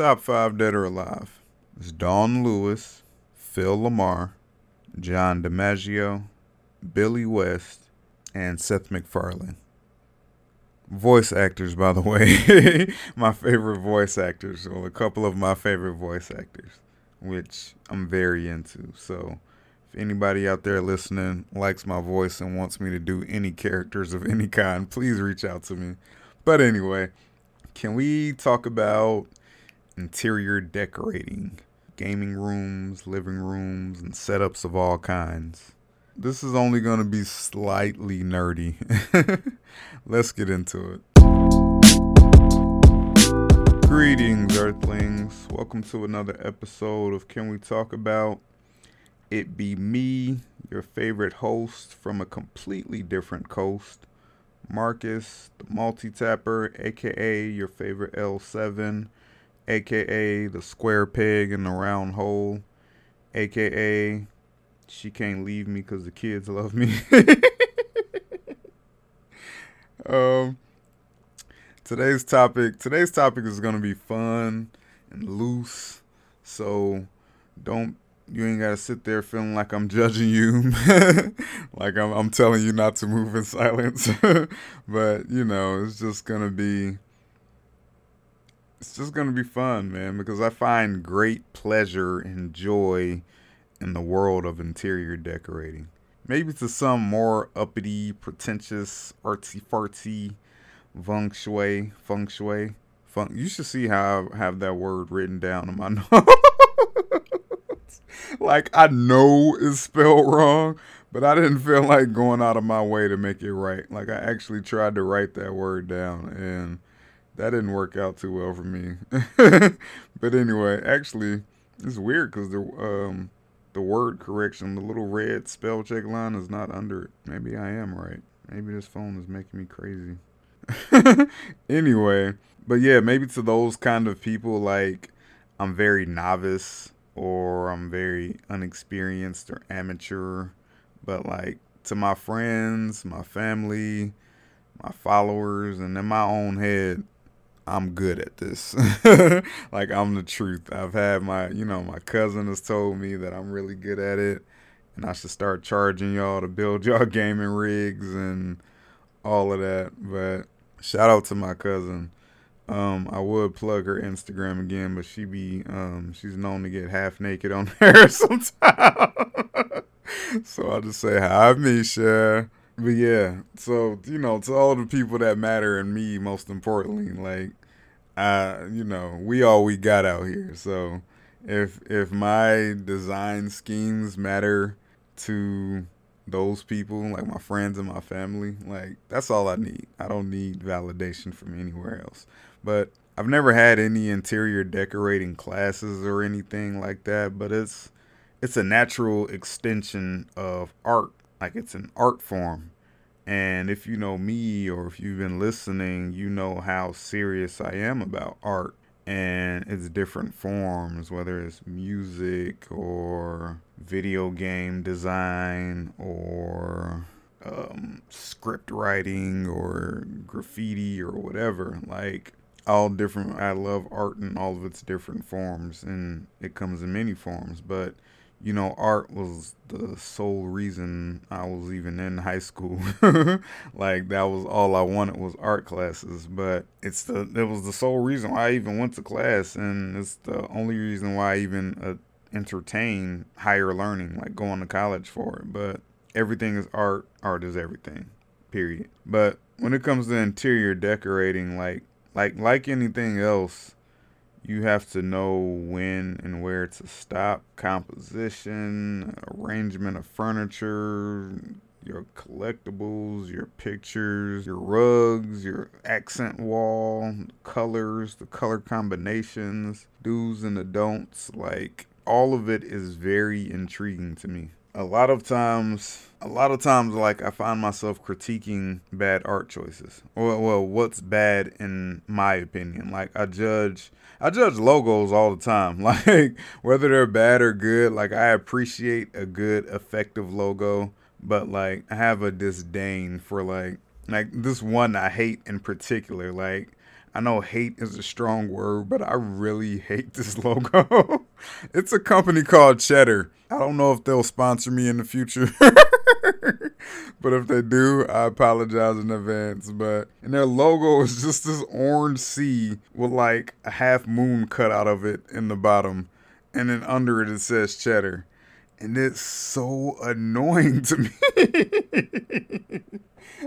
Top five dead or alive. is Don Lewis, Phil LaMarr, John DiMaggio, Billy West, and Seth MacFarlane. Voice actors, by the way. my favorite voice actors. Well, a couple of my favorite voice actors, which I'm very into. So if anybody out there listening likes my voice and wants me to do any characters of any kind, please reach out to me. But anyway, can we talk about interior decorating? Gaming rooms, living rooms, and setups of all kinds. This is only going to be slightly nerdy. Let's get into it. Greetings, Earthlings. Welcome to another episode of Can We Talk About? It be me, your favorite host from a completely different coast, Marcus, the multi tapper, aka your favorite L7, aka the square peg in the round hole, aka she can't leave me because the kids love me. um, today's topic today's topic is gonna be fun and loose, so don't you ain't gotta sit there feeling like I'm judging you, like I'm, I'm telling you not to move in silence. but you know, it's just gonna be, it's just gonna be fun, man. Because I find great pleasure and joy in the world of interior decorating. Maybe to some more uppity, pretentious, artsy fartsy, feng shui, feng shui. Feng, you should see how I have that word written down in my notes like I know it's spelled wrong, but I didn't feel like going out of my way to make it right. Like I actually tried to write that word down and that didn't work out too well for me. but anyway, actually, it's weird because the um the word correction, the little red spell check line is not under it. Maybe I am right. Maybe this phone is making me crazy. anyway, but yeah, maybe to those kind of people, like I'm very novice or I'm very unexperienced or amateur. But like to my friends, my family, my followers, and in my own head, I'm good at this. like I'm the truth. I've had my, you know, my cousin has told me that I'm really good at it, and I should start charging y'all to build y'all gaming rigs and all of that. But shout out to my cousin. Um, I would plug her Instagram again, but she be um, she's known to get half naked on there sometimes. so I'll just say hi, Misha. But yeah, so you know, to all the people that matter and me, most importantly, like I, you know, we all we got out here. So if if my design schemes matter to those people, like my friends and my family, like that's all I need. I don't need validation from anywhere else. But I've never had any interior decorating classes or anything like that, but it's it's a natural extension of art. Like it's an art form. And if you know me or if you've been listening, you know how serious I am about art and its different forms, whether it's music or video game design or um, script writing or graffiti or whatever. Like, all different. I love art in all of its different forms, and it comes in many forms. But you know, art was the sole reason I was even in high school. like that was all I wanted was art classes. But it's the it was the sole reason why I even went to class, and it's the only reason why I even uh, entertain higher learning, like going to college for it. But everything is art. Art is everything. Period. But when it comes to interior decorating, like like like anything else, you have to know when and where to stop. Composition, arrangement of furniture, your collectibles, your pictures, your rugs, your accent wall, colors, the color combinations, do's and the don'ts. Like all of it is very intriguing to me a lot of times a lot of times like i find myself critiquing bad art choices or well what's bad in my opinion like i judge i judge logos all the time like whether they're bad or good like i appreciate a good effective logo but like i have a disdain for like like this one i hate in particular like I know hate is a strong word, but I really hate this logo. it's a company called Cheddar. I don't know if they'll sponsor me in the future. but if they do, I apologize in advance. But and their logo is just this orange C with like a half moon cut out of it in the bottom. And then under it it says cheddar. And it's so annoying to me.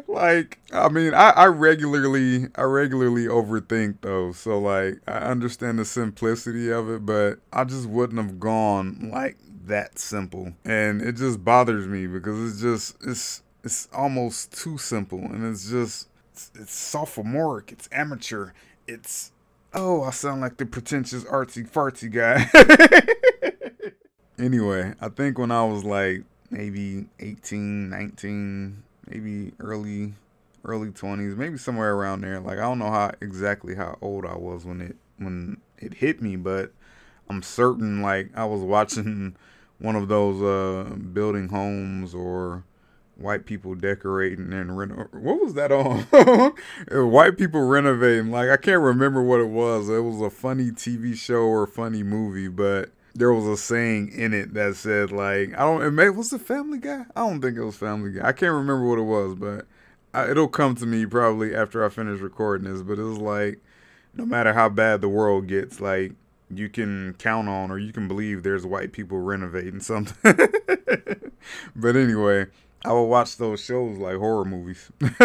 like i mean I, I regularly i regularly overthink though so like i understand the simplicity of it but i just wouldn't have gone like that simple. And it just bothers me because it's just it's it's almost too simple. And it's just it's, it's sophomoric. It's amateur. It's oh i sound like the pretentious artsy fartsy guy. Anyway i think when i was like maybe 18 19 maybe early early 20s maybe somewhere around there like i don't know how exactly how old i was when it when it hit me but i'm certain like i was watching one of those uh building homes or white people decorating and reno- what was that on white people renovating like i can't remember what it was it was a funny tv show or funny movie but there was a saying in it that said like I don't. It may, was the Family Guy? I don't think it was Family Guy. I can't remember what it was, but I, it'll come to me probably after I finish recording this. But it was like, no matter how bad the world gets, like you can count on or you can believe there's white people renovating something. but anyway, I would watch those shows like horror movies.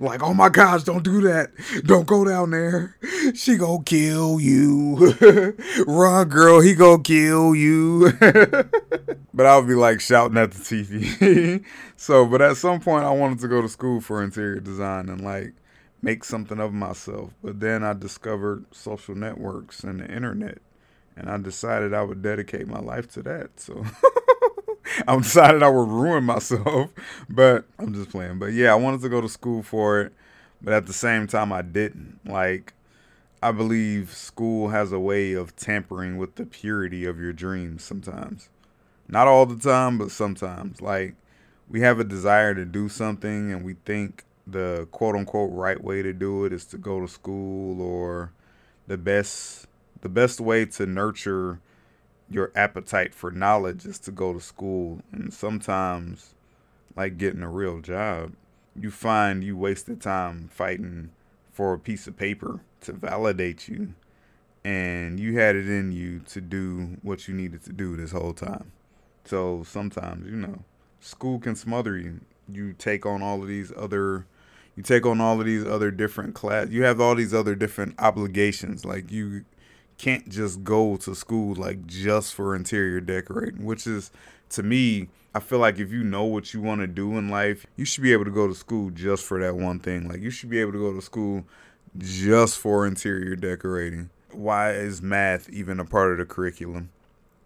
like, oh my gosh, don't do that. Don't go down there. She gonna kill you. Run, girl, he gonna kill you. but I would be like shouting at the TV. so, but at some point, I wanted to go to school for interior design and like make something of myself. But then I discovered social networks and the internet. And I decided I would dedicate my life to that. So. I decided I would ruin myself, but I'm just playing. But yeah, I wanted to go to school for it, but at the same time, I didn't. Like, I believe school has a way of tampering with the purity of your dreams sometimes. Not all the time, but sometimes. Like, we have a desire to do something and we think the quote unquote right way to do it is to go to school or the best the best way to nurture your appetite for knowledge is to go to school. And sometimes like getting a real job you find you wasted time fighting for a piece of paper to validate you. And you had it in you to do what you needed to do this whole time. So sometimes you know school can smother you. You take on all of these other you take on all of these other different class you have all these other different obligations like you can't just go to school like just for interior decorating, which is to me, I feel like if you know what you want to do in life, you should be able to go to school just for that one thing. Like you should be able to go to school just for interior decorating. Why is math even a part of the curriculum?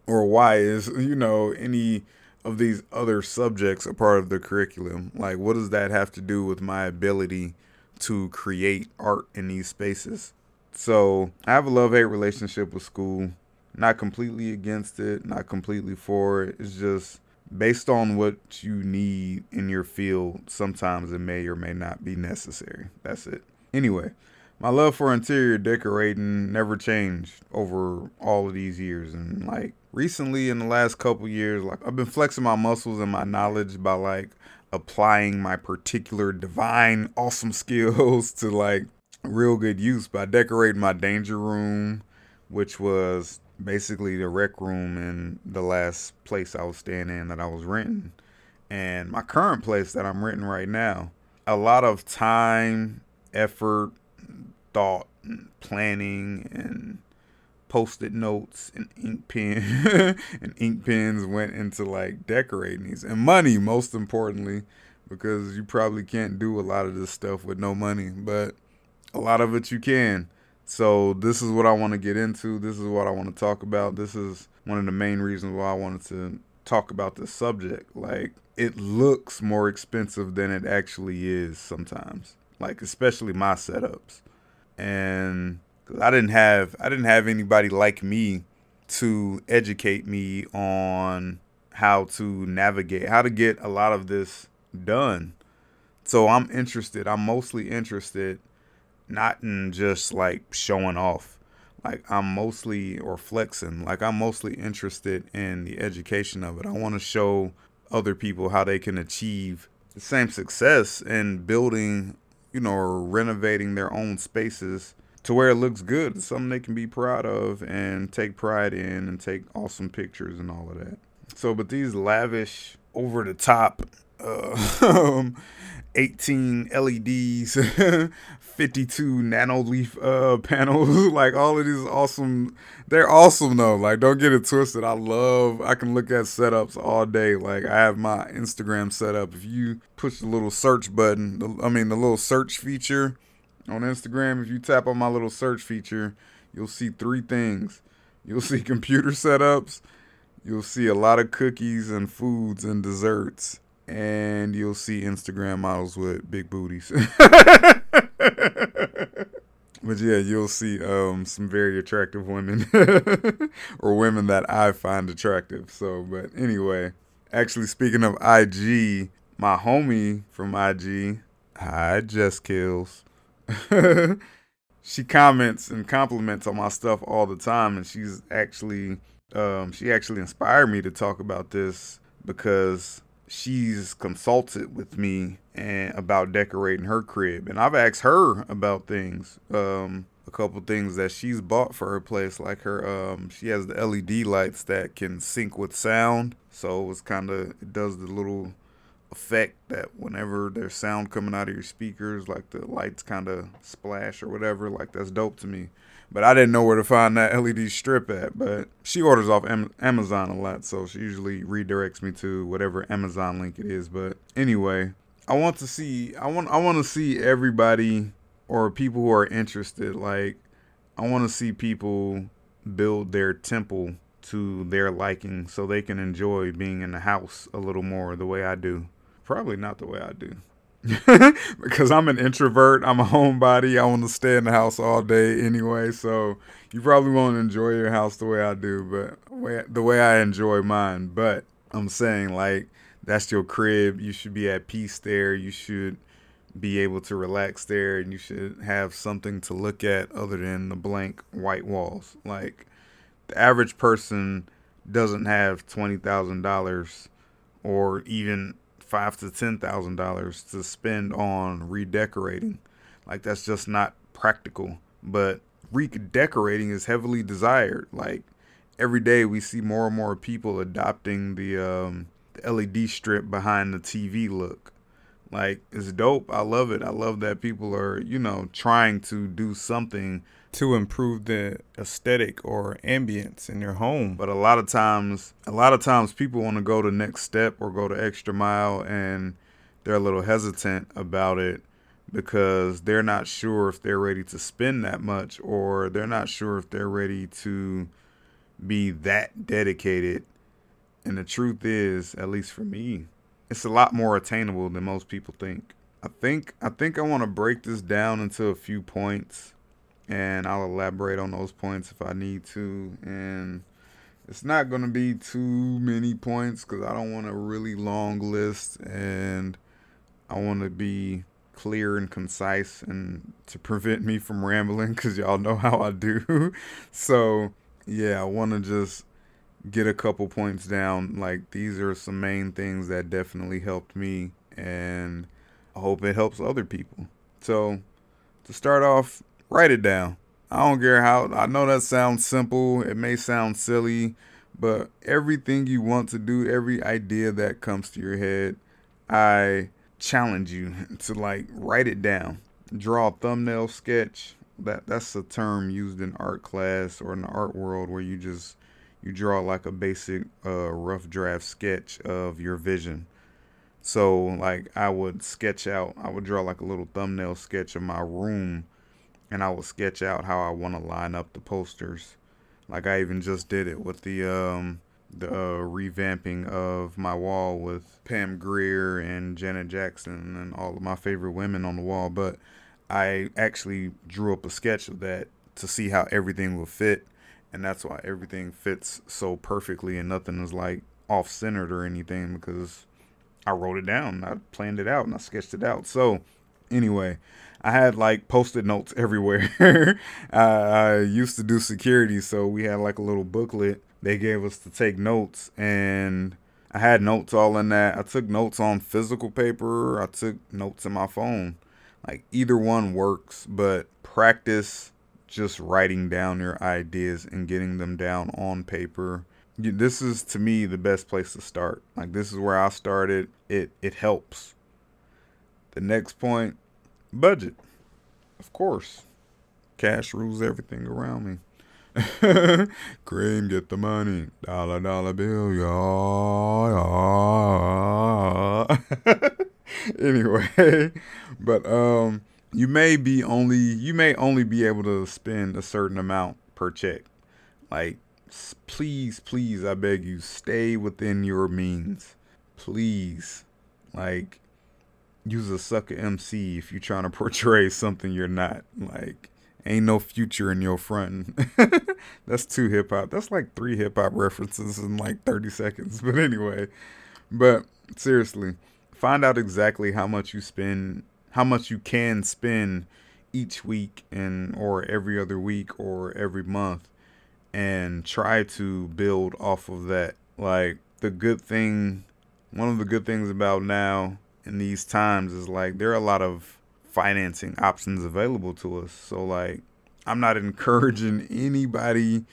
Or why is, you know, any of these other subjects a part of the curriculum? Like what does that have to do with my ability to create art in these spaces? So I have a love hate relationship with school. Not completely against it, not completely for it. It's just based on what you need in your field. Sometimes it may or may not be necessary. That's it. Anyway, my love for interior decorating never changed over all of these years. And like recently, in the last couple years, like I've been flexing my muscles and my knowledge by like applying my particular divine awesome skills to like real good use by decorating my danger room, which was basically the rec room in the last place I was staying in that I was renting. And my current place that I'm renting right now, a lot of time, effort, thought, planning, and post-it notes and ink pen and ink pens went into like decorating these and money most importantly because you probably can't do a lot of this stuff with no money but a lot of it you can. So this is what I want to get into. This is what I want to talk about. This is one of the main reasons why I wanted to talk about this subject. Like it looks more expensive than it actually is sometimes. Like especially my setups. And I didn't have I didn't have anybody like me to educate me on how to navigate, how to get a lot of this done. So I'm interested. I'm mostly interested not in just like showing off. Like I'm mostly or flexing. Like I'm mostly interested in the education of it. I want to show other people how they can achieve the same success in building, you know, or renovating their own spaces to where it looks good. Something they can be proud of and take pride in and take awesome pictures and all of that. So, but these lavish, over the top, uh, 18 LEDs, 52 Nanoleaf uh, panels, like all of these awesome. They're awesome though. Like, don't get it twisted. I love. I can look at setups all day. Like, I have my Instagram set up. If you push the little search button, I mean the little search feature on Instagram, if you tap on my little search feature, you'll see three things. You'll see computer setups, you'll see a lot of cookies and foods and desserts, and you'll see Instagram models with big booties. but yeah, you'll see um, some very attractive women or women that I find attractive. So, but anyway, actually, speaking of IG, my homie from IG, hi, Just Kills. she comments and compliments on my stuff all the time, and she's actually um, she actually inspired me to talk about this because she's consulted with me and about decorating her crib, and I've asked her about things. Um, a couple things that she's bought for her place, like her um, she has the LED lights that can sync with sound, so it's kind of it does the little effect that whenever there's sound coming out of your speakers, like the lights kind of splash or whatever, like that's dope to me. But I didn't know where to find that LED strip at. But she orders off Amazon a lot, so she usually redirects me to whatever Amazon link it is. But anyway, I want to see. I want. I want to see everybody or people who are interested. Like, I want to see people build their temple to their liking, so they can enjoy being in the house a little more the way I do. Probably not the way I do. because I'm an introvert. I'm a homebody. I want to stay in the house all day anyway. So you probably won't enjoy your house the way I do, but the way I enjoy mine. But I'm saying like that's your crib. You should be at peace there. You should be able to relax there, and you should have something to look at other than the blank white walls. Like the average person doesn't have twenty thousand dollars or even five to ten thousand dollars to spend on redecorating. Like that's just not practical. But redecorating is heavily desired. Like every day we see more and more people adopting the um, the LED strip behind the TV look. Like it's dope. I love it. I love that people are, you know, trying to do something to improve the aesthetic or ambience in your home. But a lot of times, a lot of times people want to go the next step or go the extra mile and they're a little hesitant about it because they're not sure if they're ready to spend that much or they're not sure if they're ready to be that dedicated. And the truth is, at least for me, it's a lot more attainable than most people think. I think I think I want to break this down into a few points and I'll elaborate on those points if I need to. And it's not going to be too many points because I don't want a really long list and I want to be clear and concise and to prevent me from rambling because y'all know how I do. so, yeah, I want to just get a couple points down. Like, these are some main things that definitely helped me, and I hope it helps other people. So, to start off, write it down. I don't care how, I know that sounds simple, it may sound silly, but everything you want to do, every idea that comes to your head, I challenge you to like write it down. Draw a thumbnail sketch. That that's a term used in art class or in the art world where you just you draw like a basic uh, rough draft sketch of your vision. So like I would sketch out, I would draw like a little thumbnail sketch of my room and I will sketch out how I want to line up the posters. Like I even just did it with the um the uh, revamping of my wall with Pam Grier and Janet Jackson and all of my favorite women on the wall, but I actually drew up a sketch of that to see how everything will fit and that's why everything fits so perfectly and nothing is like off centered or anything because I wrote it down, I planned it out and I sketched it out. So Anyway, I had like post-it notes everywhere. I, I used to do security, so we had like a little booklet they gave us to take notes, and I had notes all in that. I took notes on physical paper. I took notes in my phone. Like either one works, but practice just writing down your ideas and getting them down on paper. This is to me the best place to start. Like this is where I started. It it helps. The next point, budget. Of course. Cash rules everything around me. Cream, get the money. Dollar, dollar bill, y'all. anyway, but um, you may be only you may only be able to spend a certain amount per check. Like, please, please, I beg you, stay within your means. Please, like, use a sucker MC if you're trying to portray something you're not. Like, ain't no future in your front. That's two hip hop. That's like three hip hop references in like 30 seconds. But anyway, but seriously, find out exactly how much you spend, how much you can spend each week and or every other week or every month and try to build off of that. Like the good thing, one of the good things about now in these times is like there are a lot of financing options available to us. So like I'm not encouraging anybody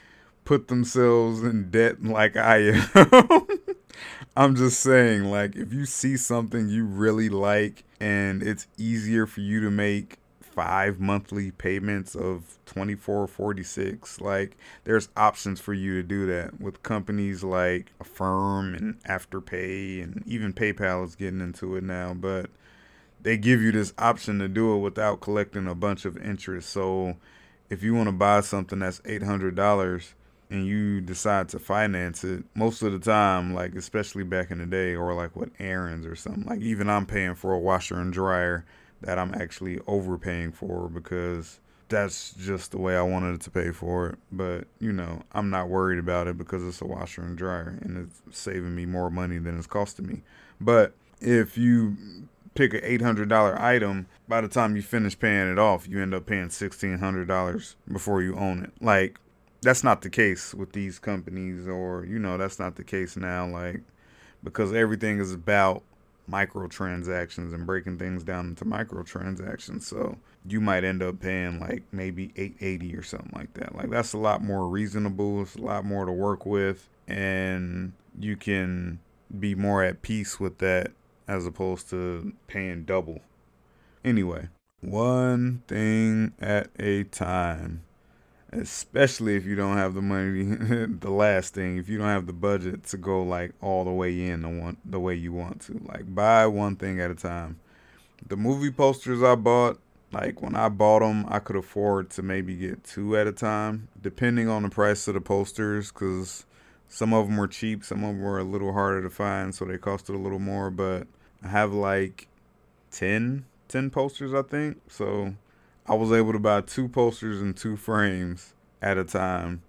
put themselves in debt like I am. I'm just saying like if you see something you really like and it's easier for you to make five monthly payments of 2446 like there's options for you to do that with companies like affirm and afterpay and even paypal is getting into it now but they give you this option to do it without collecting a bunch of interest. So if you want to buy something that's eight hundred dollars and you decide to finance it, most of the time, like especially back in the day, or like with Aaron's or something, like even I'm paying for a washer and dryer that I'm actually overpaying for because that's just the way I wanted to pay for it. But you know, I'm not worried about it because it's a washer and dryer and it's saving me more money than it's costing me. But if you pick an eight hundred dollar item, by the time you finish paying it off, you end up paying sixteen hundred dollars before you own it. Like that's not the case with these companies, or you know, that's not the case now. Like because everything is about microtransactions and breaking things down into microtransactions. So you might end up paying like maybe 880 or something like that. Like that's a lot more reasonable. It's a lot more to work with and you can be more at peace with that as opposed to paying double. Anyway, one thing at a time. Especially if you don't have the money, the last thing, if you don't have the budget to go like all the way in the one the way you want to. Like buy one thing at a time. The movie posters I bought, like when I bought them, I could afford to maybe get two at a time, depending on the price of the posters, because some of them were cheap, some of them were a little harder to find, so they costed a little more. But I have like 10, 10 posters, I think. So I was able to buy two posters and two frames at a time.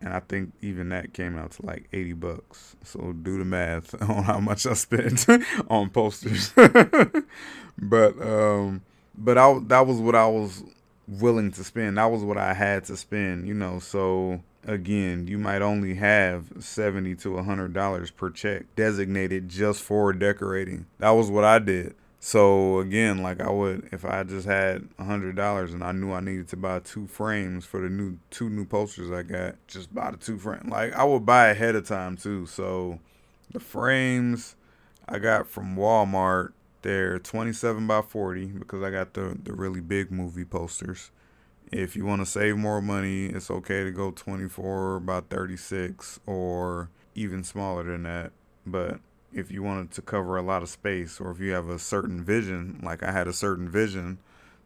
And I think even that came out to like 80 bucks. So do the math on how much I spent on posters. but um but I that was what I was willing to spend. That was what I had to spend, you know. So again, you might only have 70 to 100 dollars per check designated just for decorating. That was what I did. So again, like I would if I just had a hundred dollars and I knew I needed to buy two frames for the new two new posters I got, just buy the two frames. Like I would buy ahead of time too. So the frames I got from Walmart, they're twenty seven by forty because I got the the really big movie posters. If you want to save more money, it's okay to go 24 by 36 or even smaller than that. But if you wanted to cover a lot of space or if you have a certain vision, like I had a certain vision,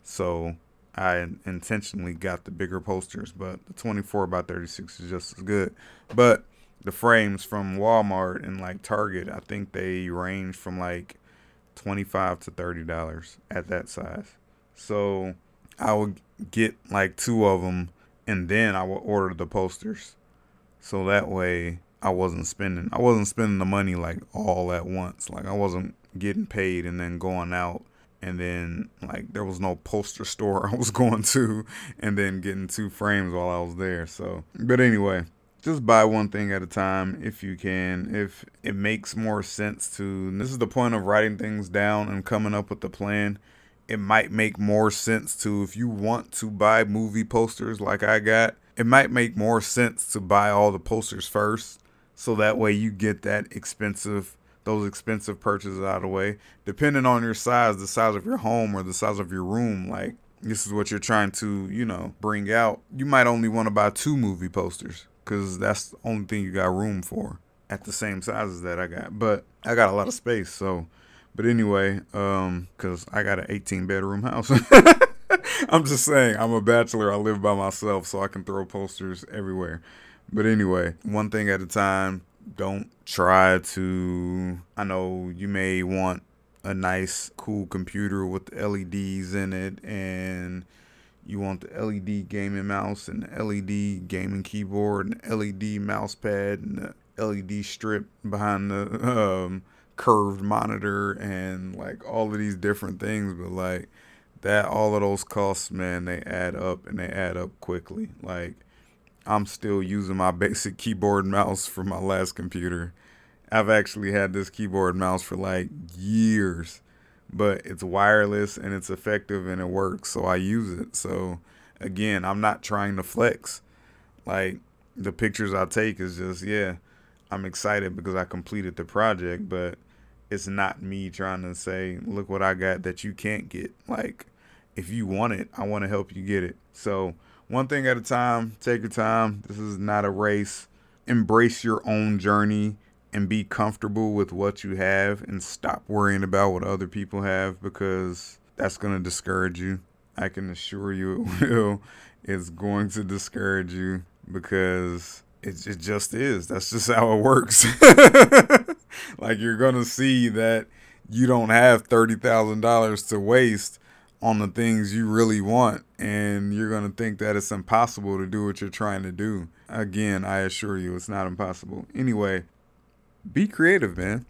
so I intentionally got the bigger posters, but the 24 by 36 is just as good. But the frames from Walmart and like Target, I think they range from like 25 to $30 at that size. So I would get like two of them and then I would order the posters. So that way I wasn't spending I wasn't spending the money like all at once. Like I wasn't getting paid and then going out and then like there was no poster store I was going to and then getting two frames while I was there. So, but anyway, just buy one thing at a time if you can. If it makes more sense to, this is the point of writing things down and coming up with the plan. It might make more sense to, if you want to buy movie posters like I got, it might make more sense to buy all the posters first. So that way you get that expensive, those expensive purchases out of the way. Depending on your size, the size of your home or the size of your room, like this is what you're trying to, you know, bring out. You might only want to buy two movie posters because that's the only thing you got room for at the same sizes that I got. But I got a lot of space, so. But anyway, um, cause I got an 18 bedroom house. I'm just saying, I'm a bachelor. I live by myself, so I can throw posters everywhere. But anyway, one thing at a time. Don't try to. I know you may want a nice, cool computer with LEDs in it and you want the LED gaming mouse and the LED gaming keyboard and LED mouse pad and the LED strip behind the um, curved monitor and like all of these different things. But like that, all of those costs, man, they add up and they add up quickly. Like I'm still using my basic keyboard mouse from my last computer. I've actually had this keyboard mouse for like years but it's wireless and it's effective and it works. So I use it. So again, I'm not trying to flex. Like the pictures I take is just, yeah, I'm excited because I completed the project, but it's not me trying to say, look what I got that you can't get. Like if you want it, I want to help you get it. So one thing at a time, take your time. This is not a race. Embrace your own journey and be comfortable with what you have and stop worrying about what other people have because that's going to discourage you. I can assure you it will. It's going to discourage you because it, it just is. That's just how it works. like you're going to see that you don't have $30,000 to waste on the things you really want and you're going to think that it's impossible to do what you're trying to do. Again, I assure you it's not impossible. Anyway, be creative, man.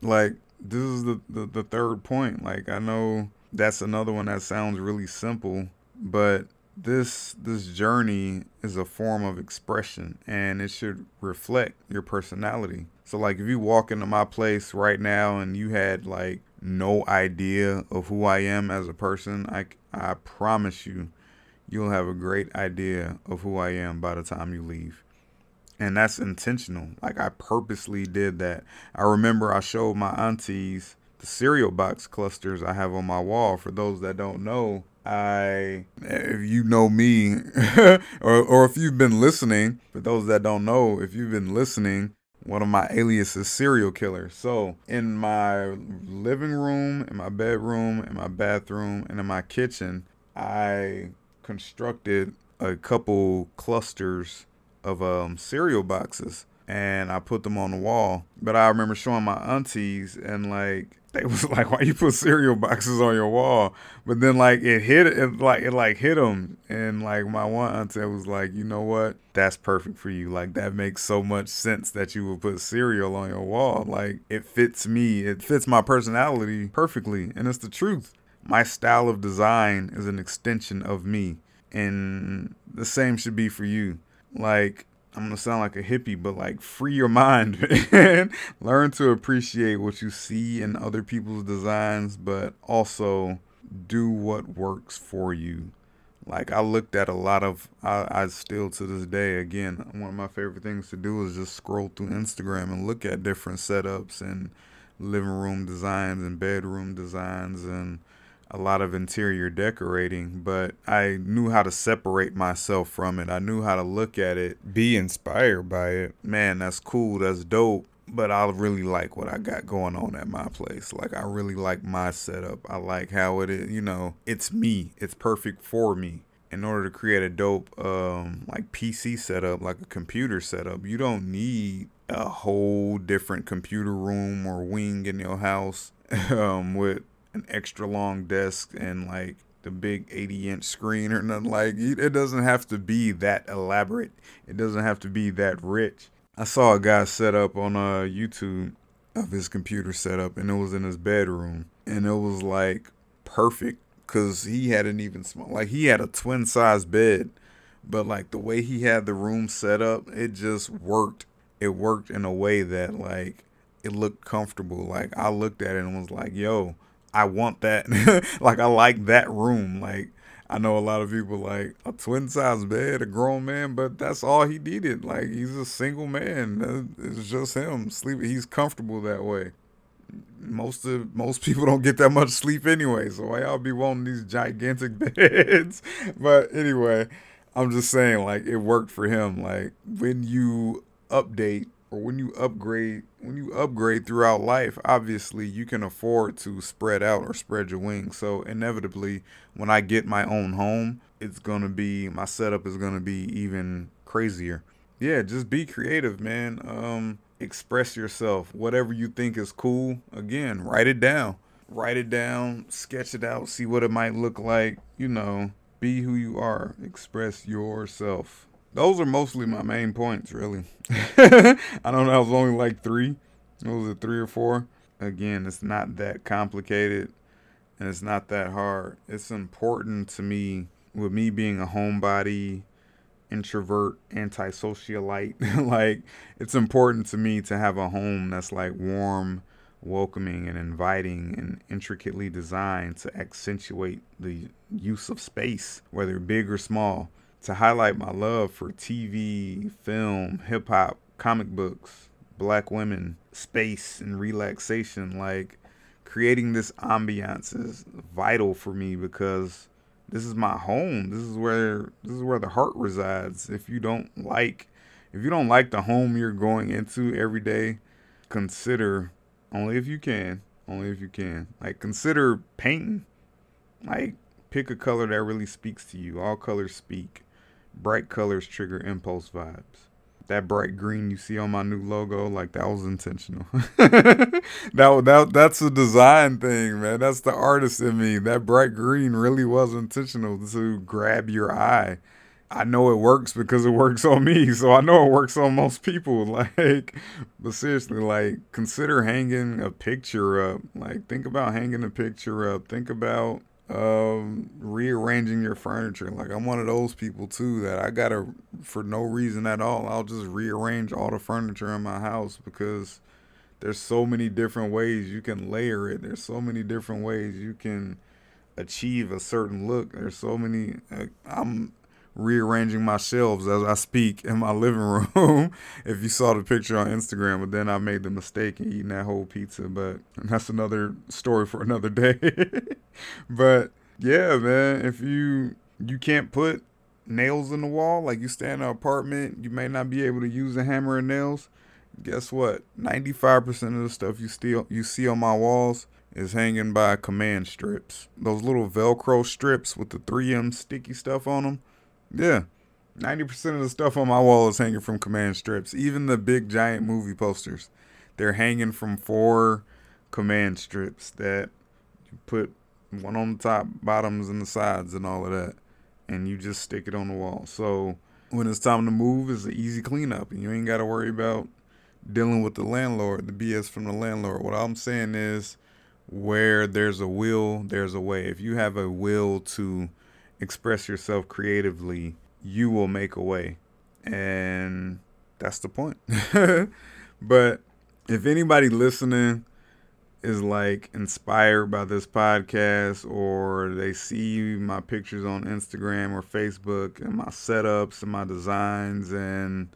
Like this is the, the, the third point. Like I know that's another one that sounds really simple, but this this journey is a form of expression and it should reflect your personality. So like if you walk into my place right now and you had like no idea of who I am as a person, I I promise you you'll have a great idea of who I am by the time you leave and that's intentional. Like I purposely did that. I remember I showed my aunties the cereal box clusters I have on my wall. For those that don't know, I if you know me or or if you've been listening, for those that don't know, if you've been listening, one of my aliases serial killer. So in my living room, in my bedroom, in my bathroom, and in my kitchen, I constructed a couple clusters of um, cereal boxes and I put them on the wall. But I remember showing my aunties and like they was like, "Why you put cereal boxes on your wall?" But then like it hit it like it like hit them, and like my one auntie was like, "You know what? That's perfect for you. Like that makes so much sense that you would put cereal on your wall. Like it fits me. It fits my personality perfectly, and it's the truth. My style of design is an extension of me, and the same should be for you." like I'm gonna sound like a hippie, but like free your mind. Learn to appreciate what you see in other people's designs, but also do what works for you. Like I looked at a lot of, I, I still to this day, again, one of my favorite things to do is just scroll through Instagram and look at different setups and living room designs and bedroom designs and a lot of interior decorating, but I knew how to separate myself from it. I knew how to look at it, be inspired by it. Man, that's cool. That's dope. But I really like what I got going on at my place. Like, I really like my setup. I like how it is, you know, it's me, it's perfect for me. In order to create a dope, um, like PC setup, like a computer setup, you don't need a whole different computer room or wing in your house um, with an extra long desk and like the big 80 inch screen or nothing. Like it doesn't have to be that elaborate. It doesn't have to be that rich. I saw a guy set up on uh youtube of his computer setup and it was in his bedroom and it was like perfect because he hadn't even small like he had a twin size bed but like the way he had the room set up it just worked. It worked in a way that like it looked comfortable. Like i looked at it and was like yo i want that like i like that room like i know a lot of people like a twin size bed a grown man but that's all he needed like he's a single man it's just him sleeping. he's comfortable that way most of most people don't get that much sleep anyway. So why y'all be wanting these gigantic beds? but anyway, I'm just saying like it worked for him. Like when you update or when you upgrade when you upgrade throughout life, obviously you can afford to spread out or spread your wings. So inevitably when I get my own home, it's gonna be my setup is gonna be even crazier. Yeah, just be creative, man. Um express yourself. Whatever you think is cool, again, write it down. Write it down, sketch it out, see what it might look like. You know, be who you are, express yourself. Those are mostly my main points, really. I don't know, it was only like three. It was it three or four? Again, it's not that complicated and it's not that hard. It's important to me, with me being a homebody, introvert, anti-socialite. like it's important to me to have a home that's like warm, welcoming and inviting and intricately designed to accentuate the use of space, whether big or small, to highlight my love for TV, film, hip hop, comic books, black women, space and relaxation like creating this ambiance is vital for me because this is my home. This is where this is where the heart resides. If you don't like if you don't like the home you're going into every day, consider only if you can, only if you can. Like consider painting. Like pick a color that really speaks to you. All colors speak. Bright colors trigger impulse vibes that bright green you see on my new logo, like that was intentional. that that that's a design thing, man. That's the artist in me. That bright green really was intentional to grab your eye. I know it works because it works on me, so I know it works on most people. Like, but seriously, like consider hanging a picture up. Like, think about hanging a picture up. Think about um, rearranging your furniture. Like I'm one of those people too that I gotta, for no reason at all, I'll just rearrange all the furniture in my house because there's so many different ways you can layer it. There's so many different ways you can achieve a certain look. There's so many. Uh, I'm rearranging my shelves as I speak in my living room. if you saw the picture on Instagram, but then I made the mistake in eating that whole pizza. But that's another story for another day. but yeah, man, if you you can't put nails in the wall, like you stay in an apartment, you may not be able to use a hammer and nails. Guess what? Ninety five percent of the stuff you still you see on my walls is hanging by command strips. Those little Velcro strips with the 3M sticky stuff on them. Yeah. 90% of the stuff on my wall is hanging from command strips. Even the big giant movie posters. They're hanging from four command strips that you put one on the top, bottoms, and the sides, and all of that. And you just stick it on the wall. So when it's time to move, it's an easy cleanup. And you ain't got to worry about dealing with the landlord, the BS from the landlord. What I'm saying is, where there's a will, there's a way. If you have a will to express yourself creatively, you will make a way. And that's the point. but if anybody listening is like inspired by this podcast or they see my pictures on Instagram or Facebook and my setups and my designs and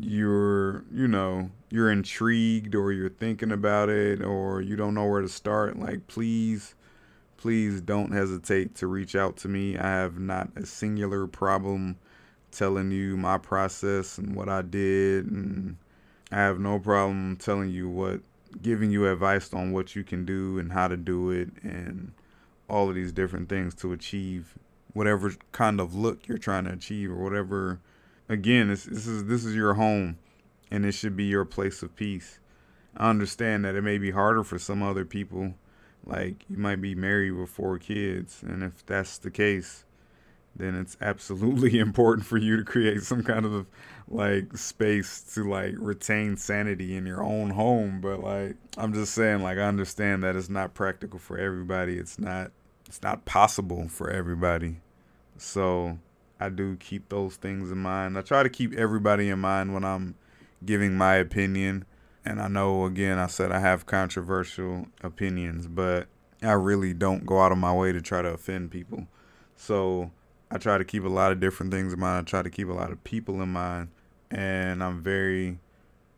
you're, you know, you're intrigued or you're thinking about it or you don't know where to start, like please please don't hesitate to reach out to me. I have not a singular problem telling you my process and what I did and I have no problem telling you what giving you advice on what you can do and how to do it and all of these different things to achieve whatever kind of look you're trying to achieve or whatever again this, this is this is your home and it should be your place of peace. I understand that it may be harder for some other people like you might be married with four kids, and if that's the case, then it's absolutely important for you to create some kind of like space to like retain sanity in your own home. But like I'm just saying, like I understand that it's not practical for everybody. It's not it's not possible for everybody. So I do keep those things in mind. I try to keep everybody in mind when I'm giving my opinion. And I know again I said I have controversial opinions, but I really don't go out of my way to try to offend people. So I try to keep a lot of different things in mind. I try to keep a lot of people in mind. And I'm very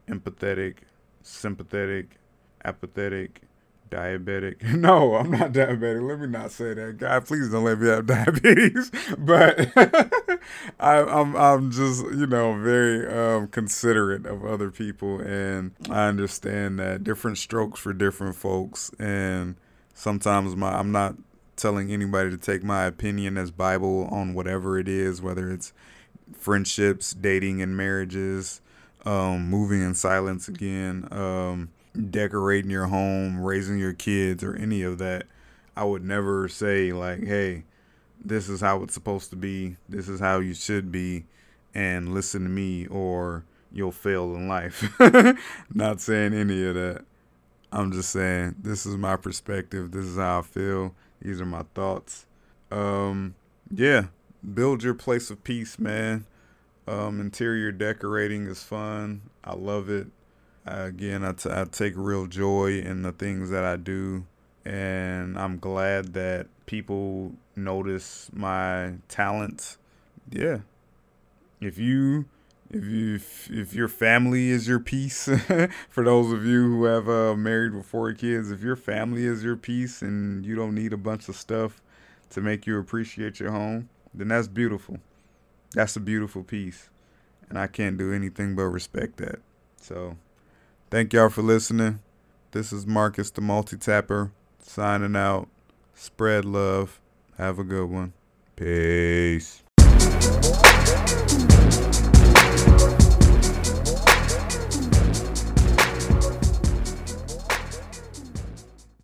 empathetic, sympathetic, apathetic, diabetic. No, I'm not diabetic. Let me not say that. God, please don't let me have diabetes. But I, am I'm, I'm just you know very um, considerate of other people, and I understand that different strokes for different folks, and sometimes my I'm not telling anybody to take my opinion as Bible on whatever it is, whether it's friendships, dating, and marriages, um, moving in silence again, um, decorating your home, raising your kids, or any of that. I would never say, like, hey, this is how it's supposed to be, this is how you should be, and listen to me, or you'll fail in life. Not saying any of that. I'm just saying, this is my perspective, this is how I feel these are my thoughts. Um, yeah, build your place of peace, man. Um, interior decorating is fun. I love it. Again, I, t- I take real joy in the things that I do, and I'm glad that people notice my talent. Yeah, if you if you if, if your family is your peace for those of you who have uh, married with four kids if your family is your peace and you don't need a bunch of stuff to make you appreciate your home then that's beautiful. That's a beautiful piece and i can't do anything but respect that. So thank y'all for listening. This is marcus the multi-tapper signing out. Spread love. Have a good one. Peace